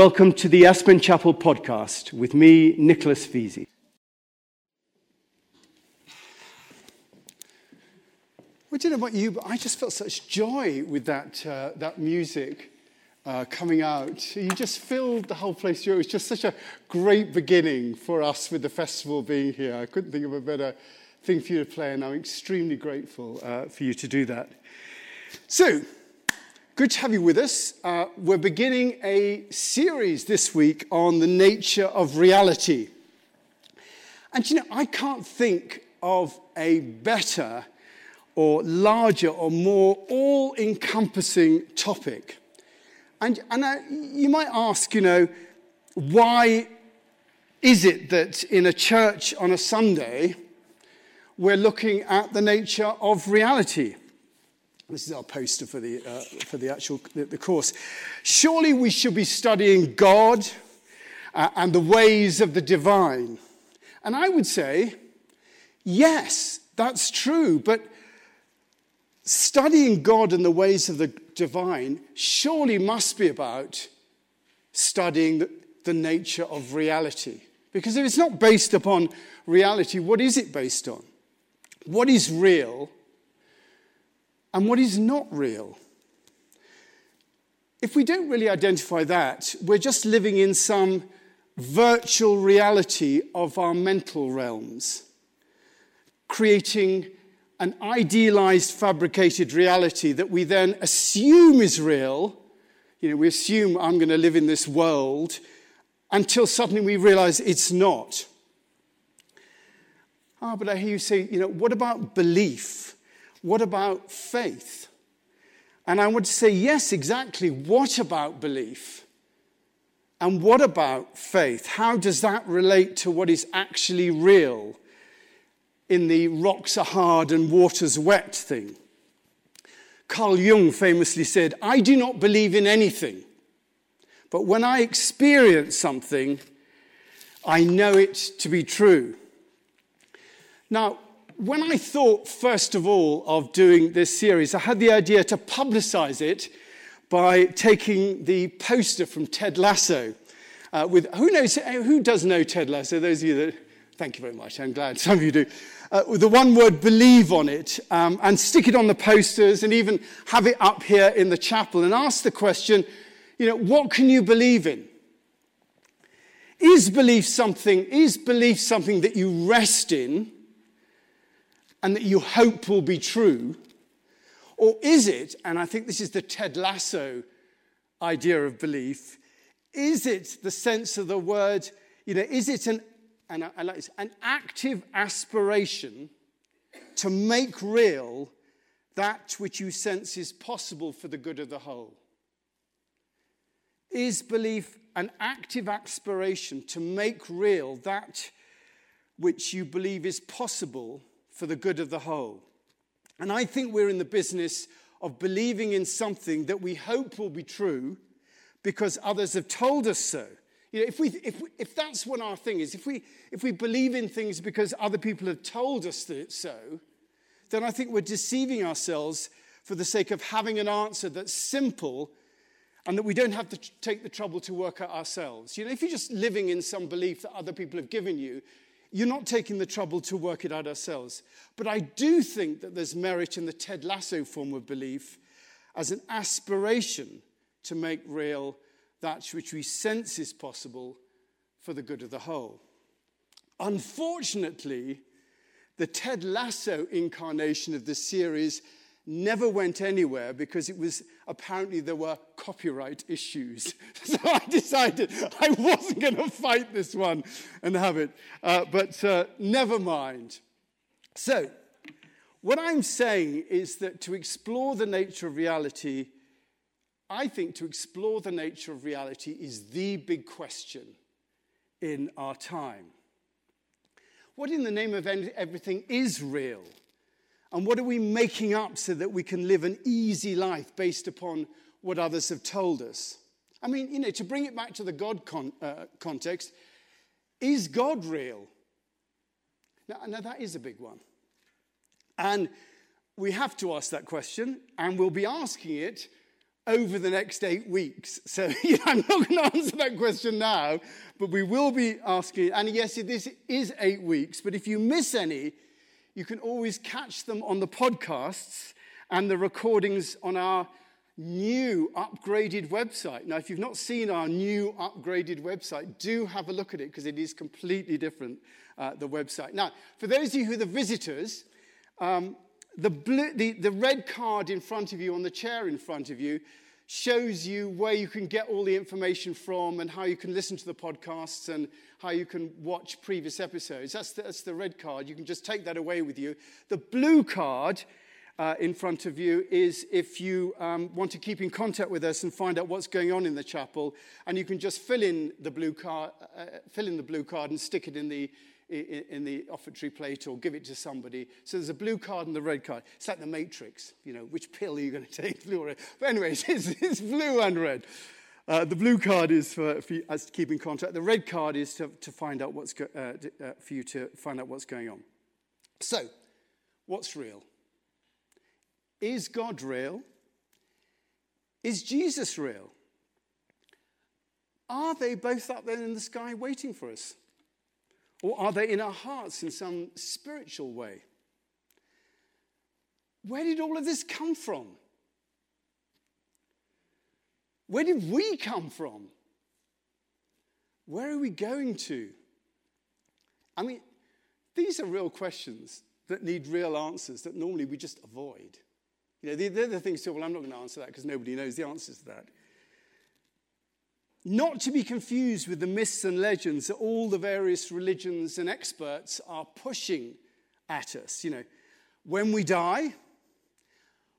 Welcome to the Aspen Chapel podcast with me, Nicholas Vesey. Well, don't know about you, but I just felt such joy with that, uh, that music uh, coming out. You just filled the whole place. It was just such a great beginning for us with the festival being here. I couldn't think of a better thing for you to play, and I'm extremely grateful uh, for you to do that. So, Good to have you with us. Uh, we're beginning a series this week on the nature of reality. And you know, I can't think of a better or larger or more all encompassing topic. And, and I, you might ask, you know, why is it that in a church on a Sunday we're looking at the nature of reality? This is our poster for the, uh, for the actual the, the, course. Surely we should be studying God uh, and the ways of the divine. And I would say, yes, that's true. But studying God and the ways of the divine surely must be about studying the, the nature of reality. Because if it's not based upon reality, what is it based on? What is real? And what is not real. If we don't really identify that, we're just living in some virtual reality of our mental realms, creating an idealized, fabricated reality that we then assume is real. You know, we assume I'm going to live in this world until suddenly we realize it's not. Ah, but I hear you say, you know, what about belief? What about faith? And I would say, yes, exactly. What about belief? And what about faith? How does that relate to what is actually real in the rocks are hard and water's wet thing? Carl Jung famously said, I do not believe in anything, but when I experience something, I know it to be true. Now, when I thought, first of all, of doing this series, I had the idea to publicize it by taking the poster from Ted Lasso. Uh, with who knows who does know Ted Lasso? Those of you that thank you very much. I'm glad some of you do. Uh, with the one word "believe" on it, um, and stick it on the posters, and even have it up here in the chapel, and ask the question, you know, what can you believe in? Is belief something? Is belief something that you rest in? And that you hope will be true? Or is it, and I think this is the Ted Lasso idea of belief, is it the sense of the word, you know, is it an, and I, like this, an active aspiration to make real that which you sense is possible for the good of the whole? Is belief an active aspiration to make real that which you believe is possible for the good of the whole. And I think we're in the business of believing in something that we hope will be true because others have told us so. You know, if, we, if, we, if that's what our thing is, if we, if we believe in things because other people have told us that it's so, then I think we're deceiving ourselves for the sake of having an answer that's simple and that we don't have to take the trouble to work out ourselves. You know, if you're just living in some belief that other people have given you, you're not taking the trouble to work it out ourselves. But I do think that there's merit in the Ted Lasso form of belief as an aspiration to make real that which we sense is possible for the good of the whole. Unfortunately, the Ted Lasso incarnation of the series never went anywhere because it was apparently there were copyright issues. So I decided I wasn't going to fight this one and have it. Uh, but uh, never mind. So, what I'm saying is that to explore the nature of reality, I think to explore the nature of reality is the big question in our time. What in the name of everything is real? And what are we making up so that we can live an easy life based upon what others have told us? I mean, you know, to bring it back to the God con- uh, context, is God real? Now, now, that is a big one. And we have to ask that question, and we'll be asking it over the next eight weeks? So I'm not going to answer that question now, but we will be asking. It. And yes, this is eight weeks, but if you miss any, you can always catch them on the podcasts and the recordings on our new upgraded website. Now, if you've not seen our new upgraded website, do have a look at it because it is completely different, uh, the website. Now, for those of you who are the visitors, um, the, blue, the, the red card in front of you on the chair in front of you shows you where you can get all the information from and how you can listen to the podcasts and how you can watch previous episodes. That's the, that's the red card. You can just take that away with you. The blue card uh, in front of you is if you um, want to keep in contact with us and find out what's going on in the chapel, and you can just fill in the blue card, uh, fill in the blue card and stick it in the in the offertory plate or give it to somebody. So there's a blue card and the red card. It's like the Matrix, you know, which pill are you going to take, blue or red? But anyways, it's, it's blue and red. Uh, the blue card is for, for us to keep in contact. The red card is to, to find out what's go, uh, uh, for you to find out what's going on. So, what's real? Is God real? Is Jesus real? Are they both up there in the sky waiting for us? Or are they in our hearts in some spiritual way? Where did all of this come from? Where did we come from? Where are we going to? I mean, these are real questions that need real answers that normally we just avoid. You know, they're the things, well, I'm not going to answer that because nobody knows the answers to that. Not to be confused with the myths and legends that all the various religions and experts are pushing at us. You know, when we die,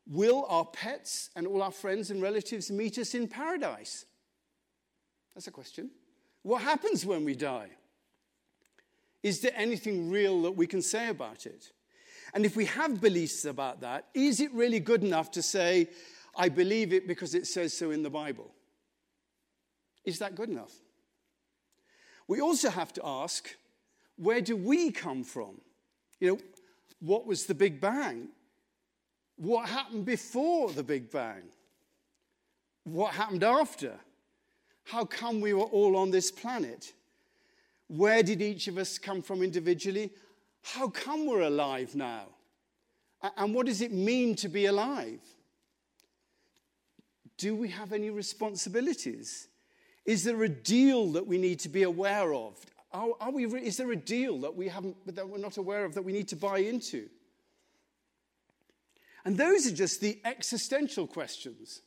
will our pets and all our friends and relatives meet us in paradise? That's a question. What happens when we die? Is there anything real that we can say about it? And if we have beliefs about that, is it really good enough to say, I believe it because it says so in the Bible? Is that good enough? We also have to ask where do we come from? You know, what was the Big Bang? What happened before the Big Bang? What happened after? How come we were all on this planet? Where did each of us come from individually? How come we're alive now? And what does it mean to be alive? Do we have any responsibilities? Is there a deal that we need to be aware of? Are, are we, is there a deal that, we haven't, that we're not aware of that we need to buy into? And those are just the existential questions.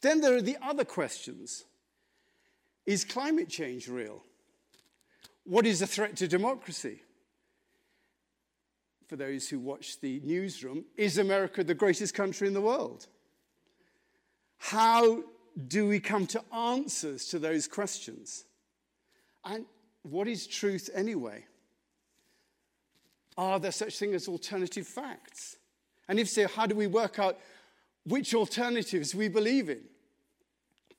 Then there are the other questions. Is climate change real? What is a threat to democracy? For those who watch the newsroom, is America the greatest country in the world? How do we come to answers to those questions? And what is truth anyway? Are there such things as alternative facts? And if so, how do we work out which alternatives we believe in?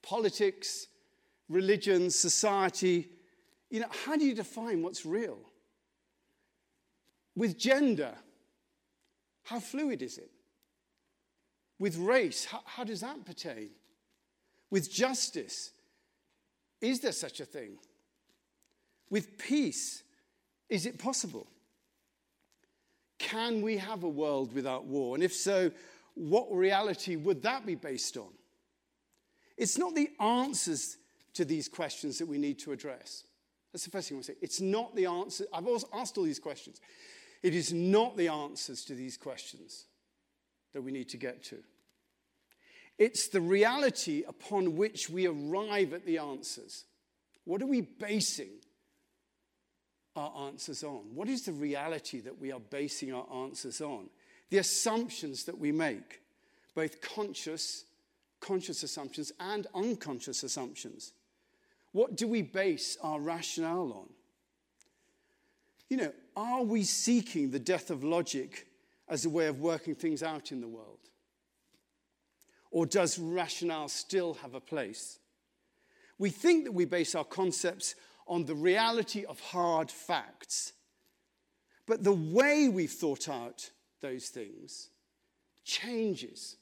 Politics, religion, society. You know, how do you define what's real? With gender, how fluid is it? With race, how, how does that pertain? With justice, is there such a thing? With peace, is it possible? Can we have a world without war? And if so, what reality would that be based on? It's not the answers to these questions that we need to address. That's the first thing I want to say. It's not the answer. I've also asked all these questions. It is not the answers to these questions that we need to get to. It's the reality upon which we arrive at the answers. What are we basing our answers on? What is the reality that we are basing our answers on? The assumptions that we make, both conscious, conscious assumptions and unconscious assumptions. What do we base our rationale on? You know, are we seeking the death of logic as a way of working things out in the world? Or does rationale still have a place? We think that we base our concepts on the reality of hard facts. But the way we've thought out those things changes.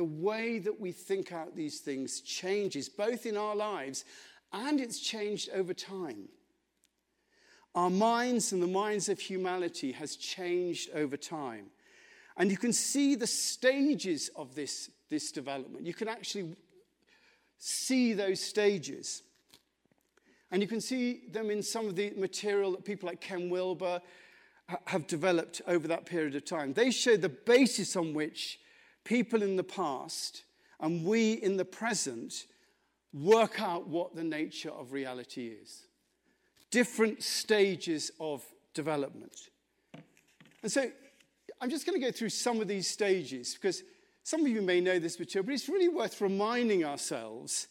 the way that we think out these things changes, both in our lives and it's changed over time. Our minds and the minds of humanity has changed over time. And you can see the stages of this, this development. You can actually see those stages. And you can see them in some of the material that people like Ken Wilber have developed over that period of time. They show the basis on which people in the past and we in the present work out what the nature of reality is. Different stages of development. And so I'm just going to go through some of these stages because some of you may know this material, but it's really worth reminding ourselves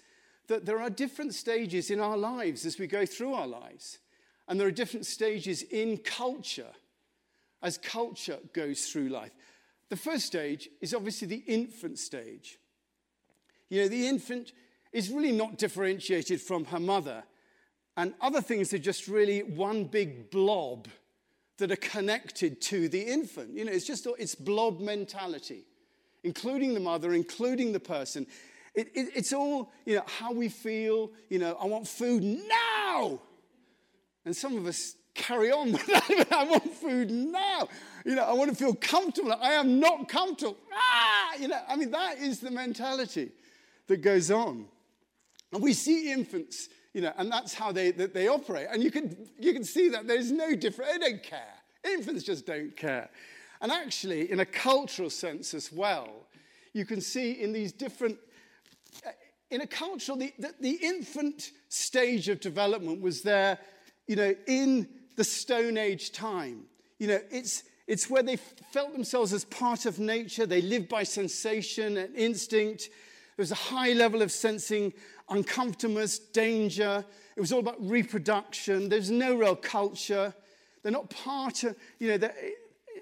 that there are different stages in our lives as we go through our lives. And there are different stages in culture as culture goes through life. The first stage is obviously the infant stage. You know, the infant is really not differentiated from her mother, and other things are just really one big blob that are connected to the infant. You know, it's just it's blob mentality, including the mother, including the person. It, it, it's all, you know, how we feel. You know, I want food now. And some of us carry on with that. I want food now. You know, I want to feel comfortable. I am not comfortable. Ah! You know, I mean, that is the mentality that goes on. And we see infants, you know, and that's how they, that they operate. And you can, you can see that there's no difference. They don't care. Infants just don't care. And actually, in a cultural sense as well, you can see in these different uh, in a cultural, the, the, the, infant stage of development was there, you know, in the Stone Age time. You know, it's, it's where they felt themselves as part of nature. They lived by sensation and instinct. There was a high level of sensing uncomfortableness, danger. It was all about reproduction. There's no real culture. They're not part of, you know,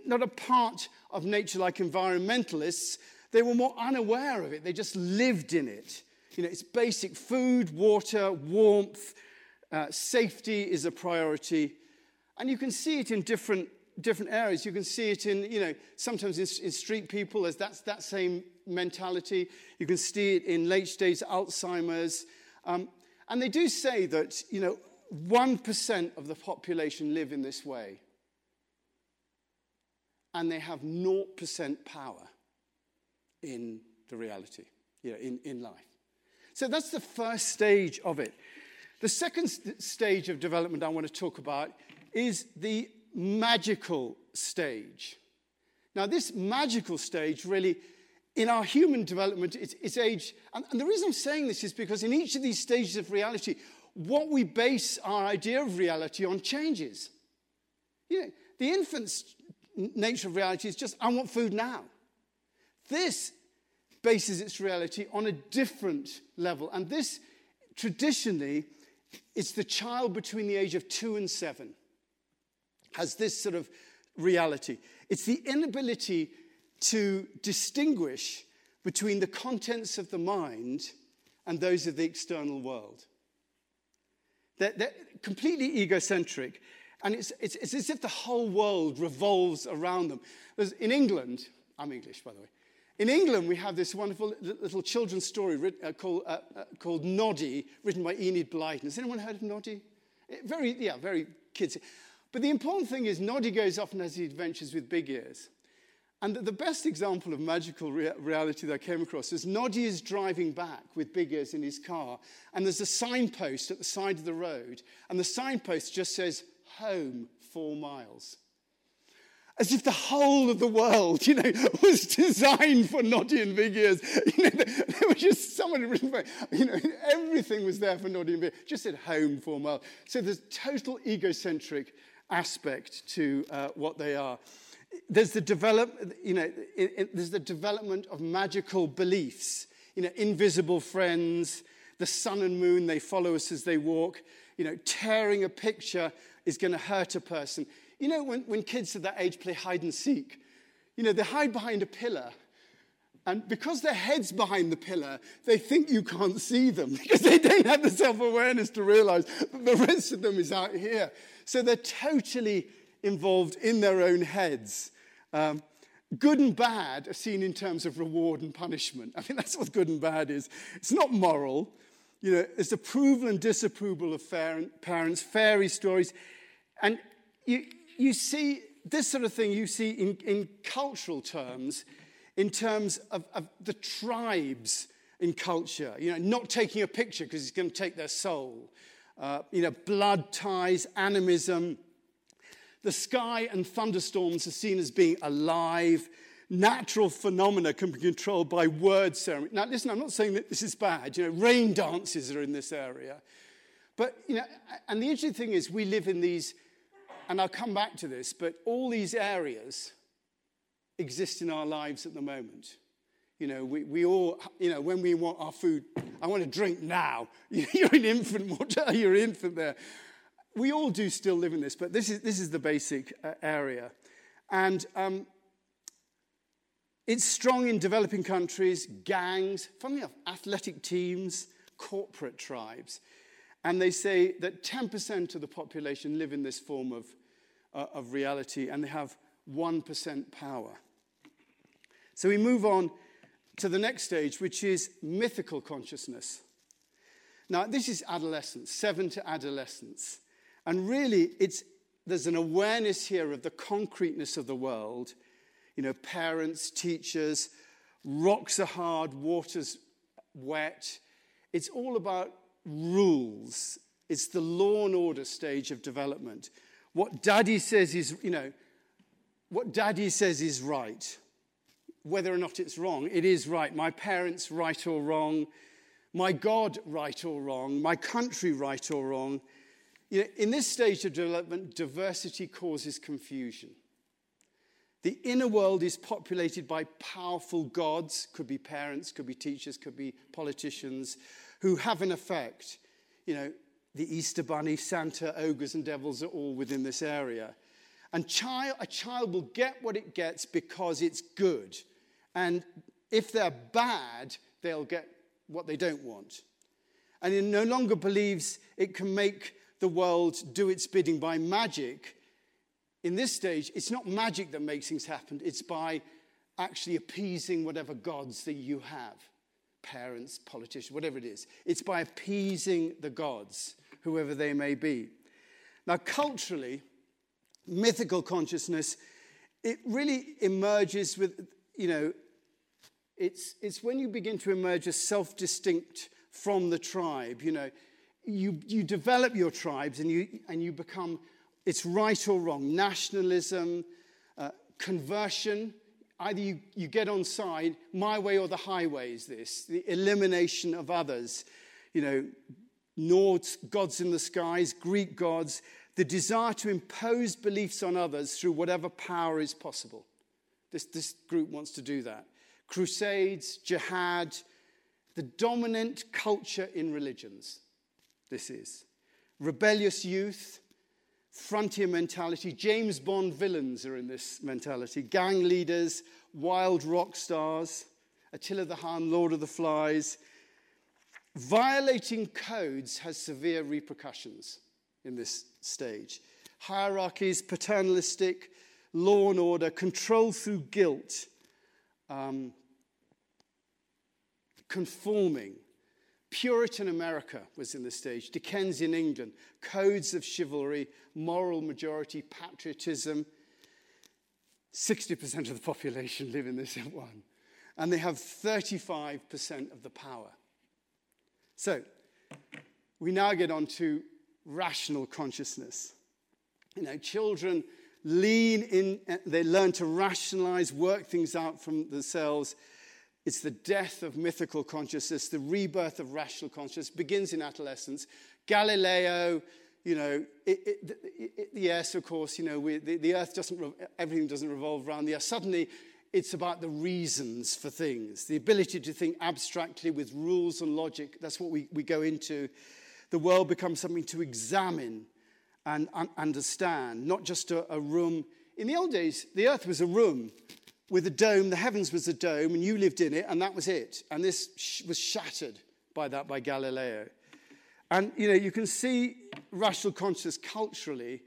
not a part of nature like environmentalists. They were more unaware of it. They just lived in it. You know, it's basic food, water, warmth, uh, safety is a priority. And you can see it in different, different areas. You can see it in, you know, sometimes in, in street people, as that's that same mentality. You can see it in late stage Alzheimer's. Um, and they do say that, you know, 1% of the population live in this way. And they have 0% power in the reality, you know, in, in life. So that's the first stage of it. The second st- stage of development I want to talk about is the magical stage. Now, this magical stage really, in our human development, it's, it's age. And, and the reason I'm saying this is because in each of these stages of reality, what we base our idea of reality on changes. You know, the infant's nature of reality is just, I want food now. This bases its reality on a different level. And this, traditionally, it's the child between the age of two and seven has this sort of reality. It's the inability to distinguish between the contents of the mind and those of the external world. They're, they're completely egocentric, and it's, it's, it's, as if the whole world revolves around them. There's, in England, I'm English, by the way. In England, we have this wonderful little children's story written, uh, called, uh, uh, called Noddy, written by Enid Blyton. Has anyone heard of Noddy? Very, yeah, very kids. But the important thing is, Noddy goes off and has adventures with big ears. And the best example of magical rea- reality that I came across is Noddy is driving back with big ears in his car, and there's a signpost at the side of the road, and the signpost just says, Home, four miles. As if the whole of the world, you know, was designed for Noddy and big ears. You know, there was just someone you know, everything was there for Noddy and big Just said home, four miles. So there's total egocentric aspect to uh, what they are. There's the, develop, you know, it, it, there's the development of magical beliefs, you know, invisible friends, the sun and moon, they follow us as they walk. You know, tearing a picture is going to hurt a person. You know, when, when kids at that age play hide and seek, you know, they hide behind a pillar. And because their head's behind the pillar, they think you can't see them because they don't have the self awareness to realize that the rest of them is out here. So they're totally involved in their own heads. Um, good and bad are seen in terms of reward and punishment. I mean, that's what good and bad is. It's not moral. You know, it's approval and disapproval of parents, fairy stories. And you, you see this sort of thing you see in, in cultural terms, in terms of, of the tribes in culture. You know, not taking a picture because it's going to take their soul. Uh, you know, blood ties, animism. The sky and thunderstorms are seen as being alive. Natural phenomena can be controlled by word ceremony. Now, listen, I'm not saying that this is bad. You know, rain dances are in this area. But, you know, and the interesting thing is we live in these, and I'll come back to this, but all these areas exist in our lives at the moment. You know, we, we all, you know, when we want our food, I want to drink now. You're an infant, what you're an infant there. We all do still live in this, but this is, this is the basic uh, area. And um, it's strong in developing countries, gangs, funnily enough, athletic teams, corporate tribes. And they say that 10% of the population live in this form of, uh, of reality, and they have 1% power. So we move on to the next stage, which is mythical consciousness. Now, this is adolescence, seven to adolescence. And really, it's, there's an awareness here of the concreteness of the world. You know, parents, teachers, rocks are hard, water's wet. It's all about rules. It's the law and order stage of development. What daddy says is, you know, what daddy says is right whether or not it's wrong. It is right. My parents, right or wrong. My God, right or wrong. My country, right or wrong. You know, in this stage of development, diversity causes confusion. The inner world is populated by powerful gods, could be parents, could be teachers, could be politicians, who have an effect. You know, the Easter Bunny, Santa, ogres, and devils are all within this area. And child, a child will get what it gets because it's good. And if they're bad, they'll get what they don't want. And it no longer believes it can make the world do its bidding by magic. In this stage, it's not magic that makes things happen, it's by actually appeasing whatever gods that you have parents, politicians, whatever it is. It's by appeasing the gods, whoever they may be. Now, culturally, mythical consciousness, it really emerges with, you know, it's, it's when you begin to emerge as self distinct from the tribe. You know, you, you develop your tribes and you, and you become, it's right or wrong, nationalism, uh, conversion. Either you, you get on side, my way or the highway is this, the elimination of others. You know, Nords, gods in the skies, Greek gods, the desire to impose beliefs on others through whatever power is possible. This, this group wants to do that crusades, jihad, the dominant culture in religions. This is rebellious youth, frontier mentality. James Bond villains are in this mentality. Gang leaders, wild rock stars, Attila the Hun, Lord of the Flies. Violating codes has severe repercussions in this stage. Hierarchies, paternalistic, law and order, control through guilt um, conforming. Puritan America was in the stage, Dickensian England, codes of chivalry, moral majority, patriotism. 60% of the population live in this one, and they have 35% of the power. So, we now get on to rational consciousness. You know, children lean in, uh, they learn to rationalize, work things out from themselves. It's the death of mythical consciousness, the rebirth of rational consciousness begins in adolescence. Galileo, you know, it, it, it, yes, of course, you know, we, the, the, earth doesn't, everything doesn't revolve around the earth. Suddenly, it's about the reasons for things, the ability to think abstractly with rules and logic. That's what we, we go into. The world becomes something to examine and understand, not just a, a room. In the old days, the earth was a room with a dome, the heavens was a dome, and you lived in it, and that was it. And this sh- was shattered by that by Galileo. And you know, you can see rational consciousness culturally,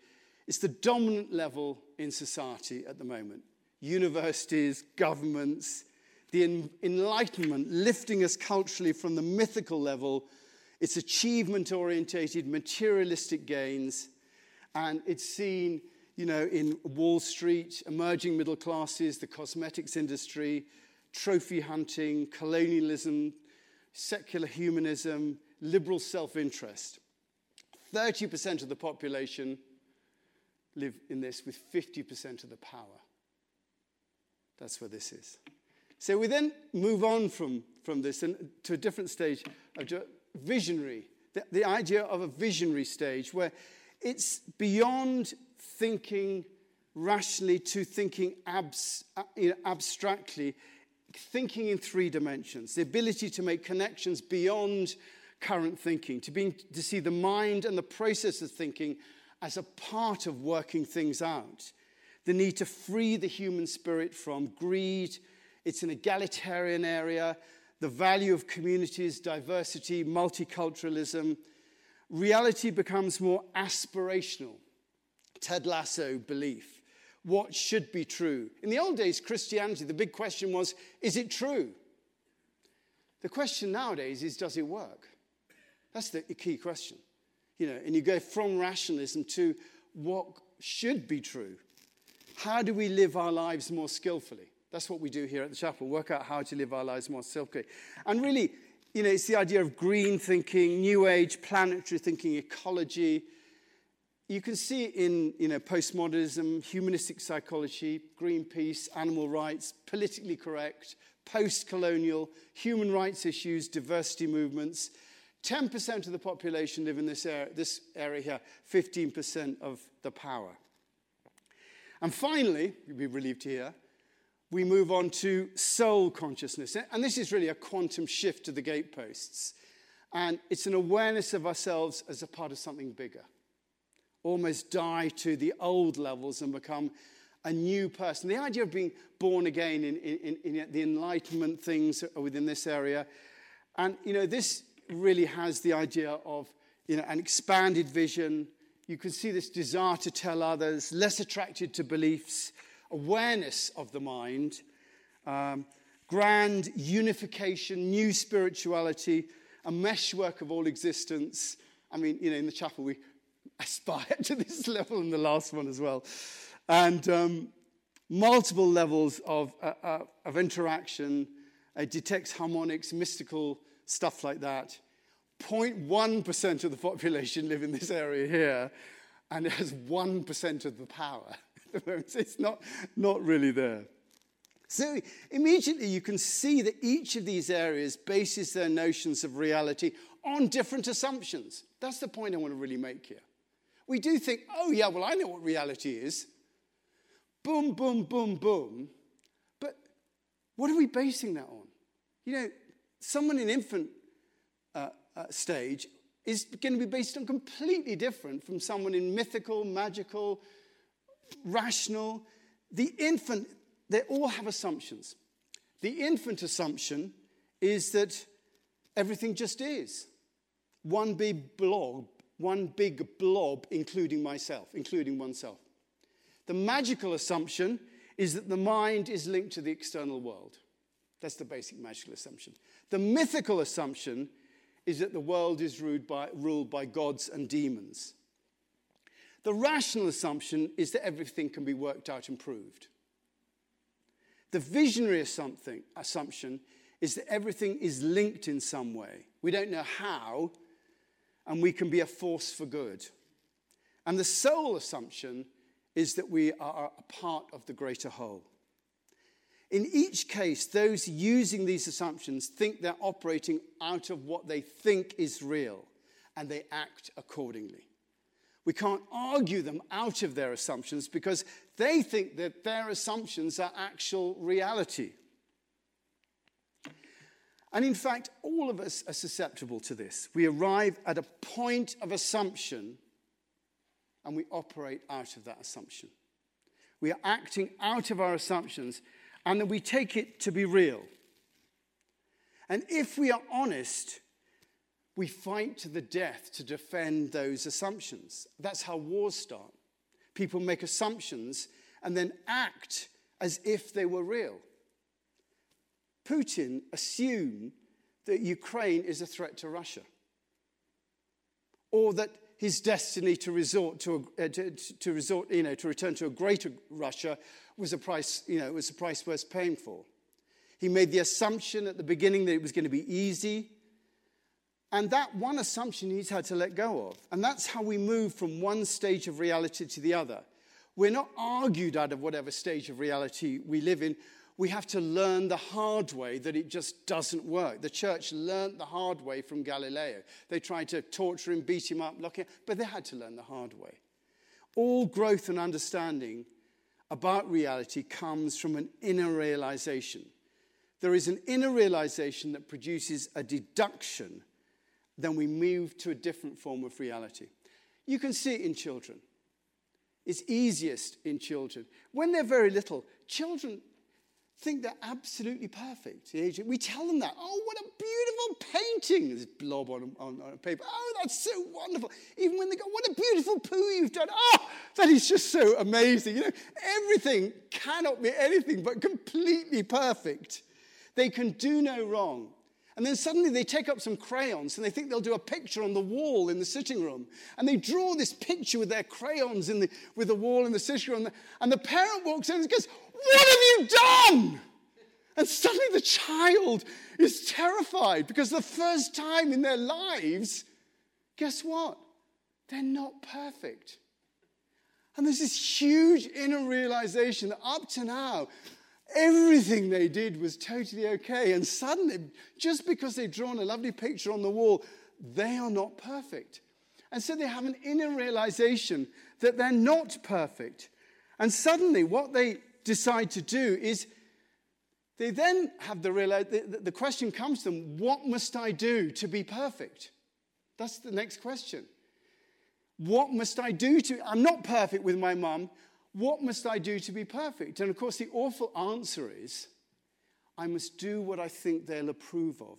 it's the dominant level in society at the moment. Universities, governments, the Enlightenment lifting us culturally from the mythical level, its achievement orientated, materialistic gains, and it's seen you know, in Wall Street, emerging middle classes, the cosmetics industry, trophy hunting, colonialism, secular humanism, liberal self interest. 30% of the population live in this with 50% of the power. That's where this is. So we then move on from, from this and to a different stage of visionary, the, the idea of a visionary stage where it's beyond thinking rationally to thinking abs, uh, you know, abstractly, thinking in three dimensions, the ability to make connections beyond current thinking, to, be, to see the mind and the process of thinking as a part of working things out, the need to free the human spirit from greed it's an egalitarian area. The value of communities, diversity, multiculturalism. Reality becomes more aspirational. Ted Lasso belief. What should be true? In the old days, Christianity, the big question was is it true? The question nowadays is does it work? That's the key question. You know, and you go from rationalism to what should be true. How do we live our lives more skillfully? That's what we do here at the chapel work out how to live our lives more skillfully. And really, you know, it's the idea of green thinking, new age, planetary thinking, ecology. You can see it in you know, postmodernism, humanistic psychology, Greenpeace, animal rights, politically correct, post colonial, human rights issues, diversity movements. 10% of the population live in this area, this area here, 15% of the power. And finally, you'll be relieved to hear, we move on to soul consciousness. And this is really a quantum shift to the gateposts. And it's an awareness of ourselves as a part of something bigger. Almost die to the old levels and become a new person. The idea of being born again in, in, in the enlightenment things within this area. And, you know, this really has the idea of, you know, an expanded vision. You can see this desire to tell others, less attracted to beliefs, awareness of the mind, um, grand unification, new spirituality, a meshwork of all existence. I mean, you know, in the chapel we aspire to this level in the last one as well. And um, multiple levels of, uh, uh, of interaction. It detects harmonics, mystical stuff like that. 0.1% of the population live in this area here, and it has 1% of the power. it's not, not really there. So immediately you can see that each of these areas bases their notions of reality on different assumptions. That's the point I want to really make here. We do think, oh, yeah, well, I know what reality is. Boom, boom, boom, boom. But what are we basing that on? You know, someone in infant uh, uh, stage is going to be based on completely different from someone in mythical, magical, rational. The infant, they all have assumptions. The infant assumption is that everything just is. One big blob, one big blob, including myself, including oneself. The magical assumption is that the mind is linked to the external world. That's the basic magical assumption. The mythical assumption is that the world is ruled by, ruled by gods and demons. The rational assumption is that everything can be worked out and proved. The visionary assumption is that everything is linked in some way. We don't know how, and we can be a force for good. And the soul assumption is that we are a part of the greater whole. In each case, those using these assumptions think they're operating out of what they think is real, and they act accordingly. We can't argue them out of their assumptions because they think that their assumptions are actual reality. And in fact, all of us are susceptible to this. We arrive at a point of assumption and we operate out of that assumption. We are acting out of our assumptions and then we take it to be real. And if we are honest, we fight to the death to defend those assumptions. That's how wars start. People make assumptions and then act as if they were real. Putin assumed that Ukraine is a threat to Russia, or that his destiny to resort to, a, uh, to, to, resort, you know, to return to a greater Russia was a price, you know, was a price worth paying for. He made the assumption at the beginning that it was going to be easy. And that one assumption he's had to let go of. And that's how we move from one stage of reality to the other. We're not argued out of whatever stage of reality we live in we have to learn the hard way that it just doesn't work. The church learned the hard way from Galileo. They tried to torture him, beat him up, lock him, but they had to learn the hard way. All growth and understanding about reality comes from an inner realization. There is an inner realization that produces a deduction, then we move to a different form of reality. You can see it in children. It's easiest in children. When they're very little, children think they're absolutely perfect. We tell them that. Oh, what a beautiful painting. This blob on, on, on paper. Oh, that's so wonderful. Even when they go, what a beautiful poo you've done. Oh, that is just so amazing. You know, everything cannot be anything but completely perfect. They can do no wrong. And then suddenly they take up some crayons and they think they'll do a picture on the wall in the sitting room. And they draw this picture with their crayons in the, with the wall in the sitting room. And the parent walks in and goes, what have you done? And suddenly the child is terrified because the first time in their lives, guess what? They're not perfect. And there's this huge inner realization that up to now, everything they did was totally okay. And suddenly, just because they've drawn a lovely picture on the wall, they are not perfect. And so they have an inner realization that they're not perfect. And suddenly, what they decide to do is they then have the, real, the, the question comes to them what must I do to be perfect? That's the next question. What must I do to? I'm not perfect with my mum. What must I do to be perfect? And of course, the awful answer is I must do what I think they'll approve of.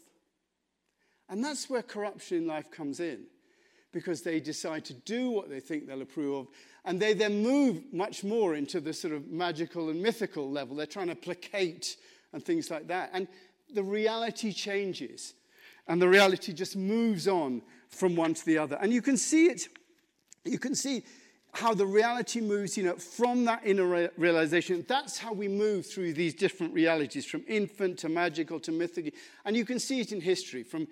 And that's where corruption in life comes in because they decide to do what they think they'll approve of. And they then move much more into the sort of magical and mythical level. They're trying to placate and things like that. And the reality changes. And the reality just moves on from one to the other. And you can see it, you can see how the reality moves, you know, from that inner realization. That's how we move through these different realities, from infant to magical to mythical. And you can see it in history, from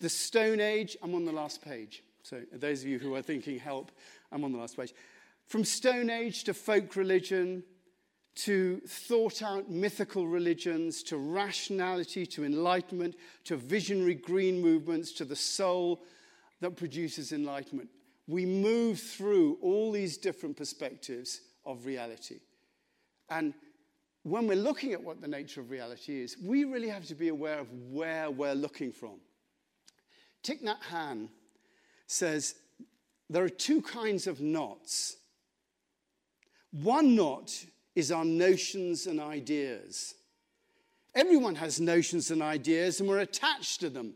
the Stone Age. I'm on the last page. So, those of you who are thinking, help, I'm on the last page. From Stone Age to folk religion, to thought out mythical religions, to rationality, to enlightenment, to visionary green movements, to the soul that produces enlightenment. We move through all these different perspectives of reality. And when we're looking at what the nature of reality is, we really have to be aware of where we're looking from. Thich Nhat Hanh says there are two kinds of knots. One knot is our notions and ideas. Everyone has notions and ideas, and we're attached to them.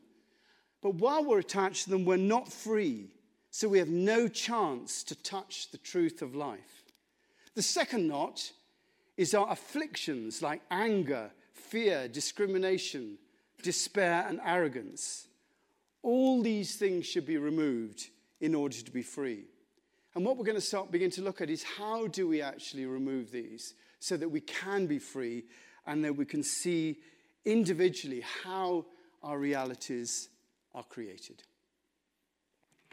But while we're attached to them, we're not free, so we have no chance to touch the truth of life. The second knot is our afflictions like anger, fear, discrimination, despair, and arrogance. All these things should be removed in order to be free. And what we're going to start begin to look at is how do we actually remove these so that we can be free and that we can see individually how our realities are created.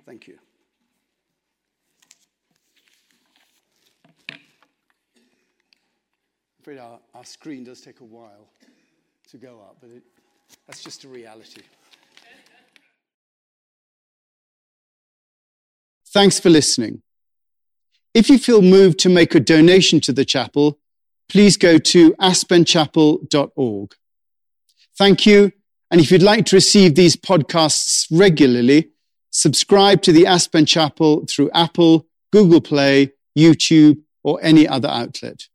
Thank you. I'm afraid our, our screen does take a while to go up, but it, that's just a reality. Thanks for listening. If you feel moved to make a donation to the chapel, please go to aspenchapel.org. Thank you. And if you'd like to receive these podcasts regularly, subscribe to the Aspen Chapel through Apple, Google Play, YouTube, or any other outlet.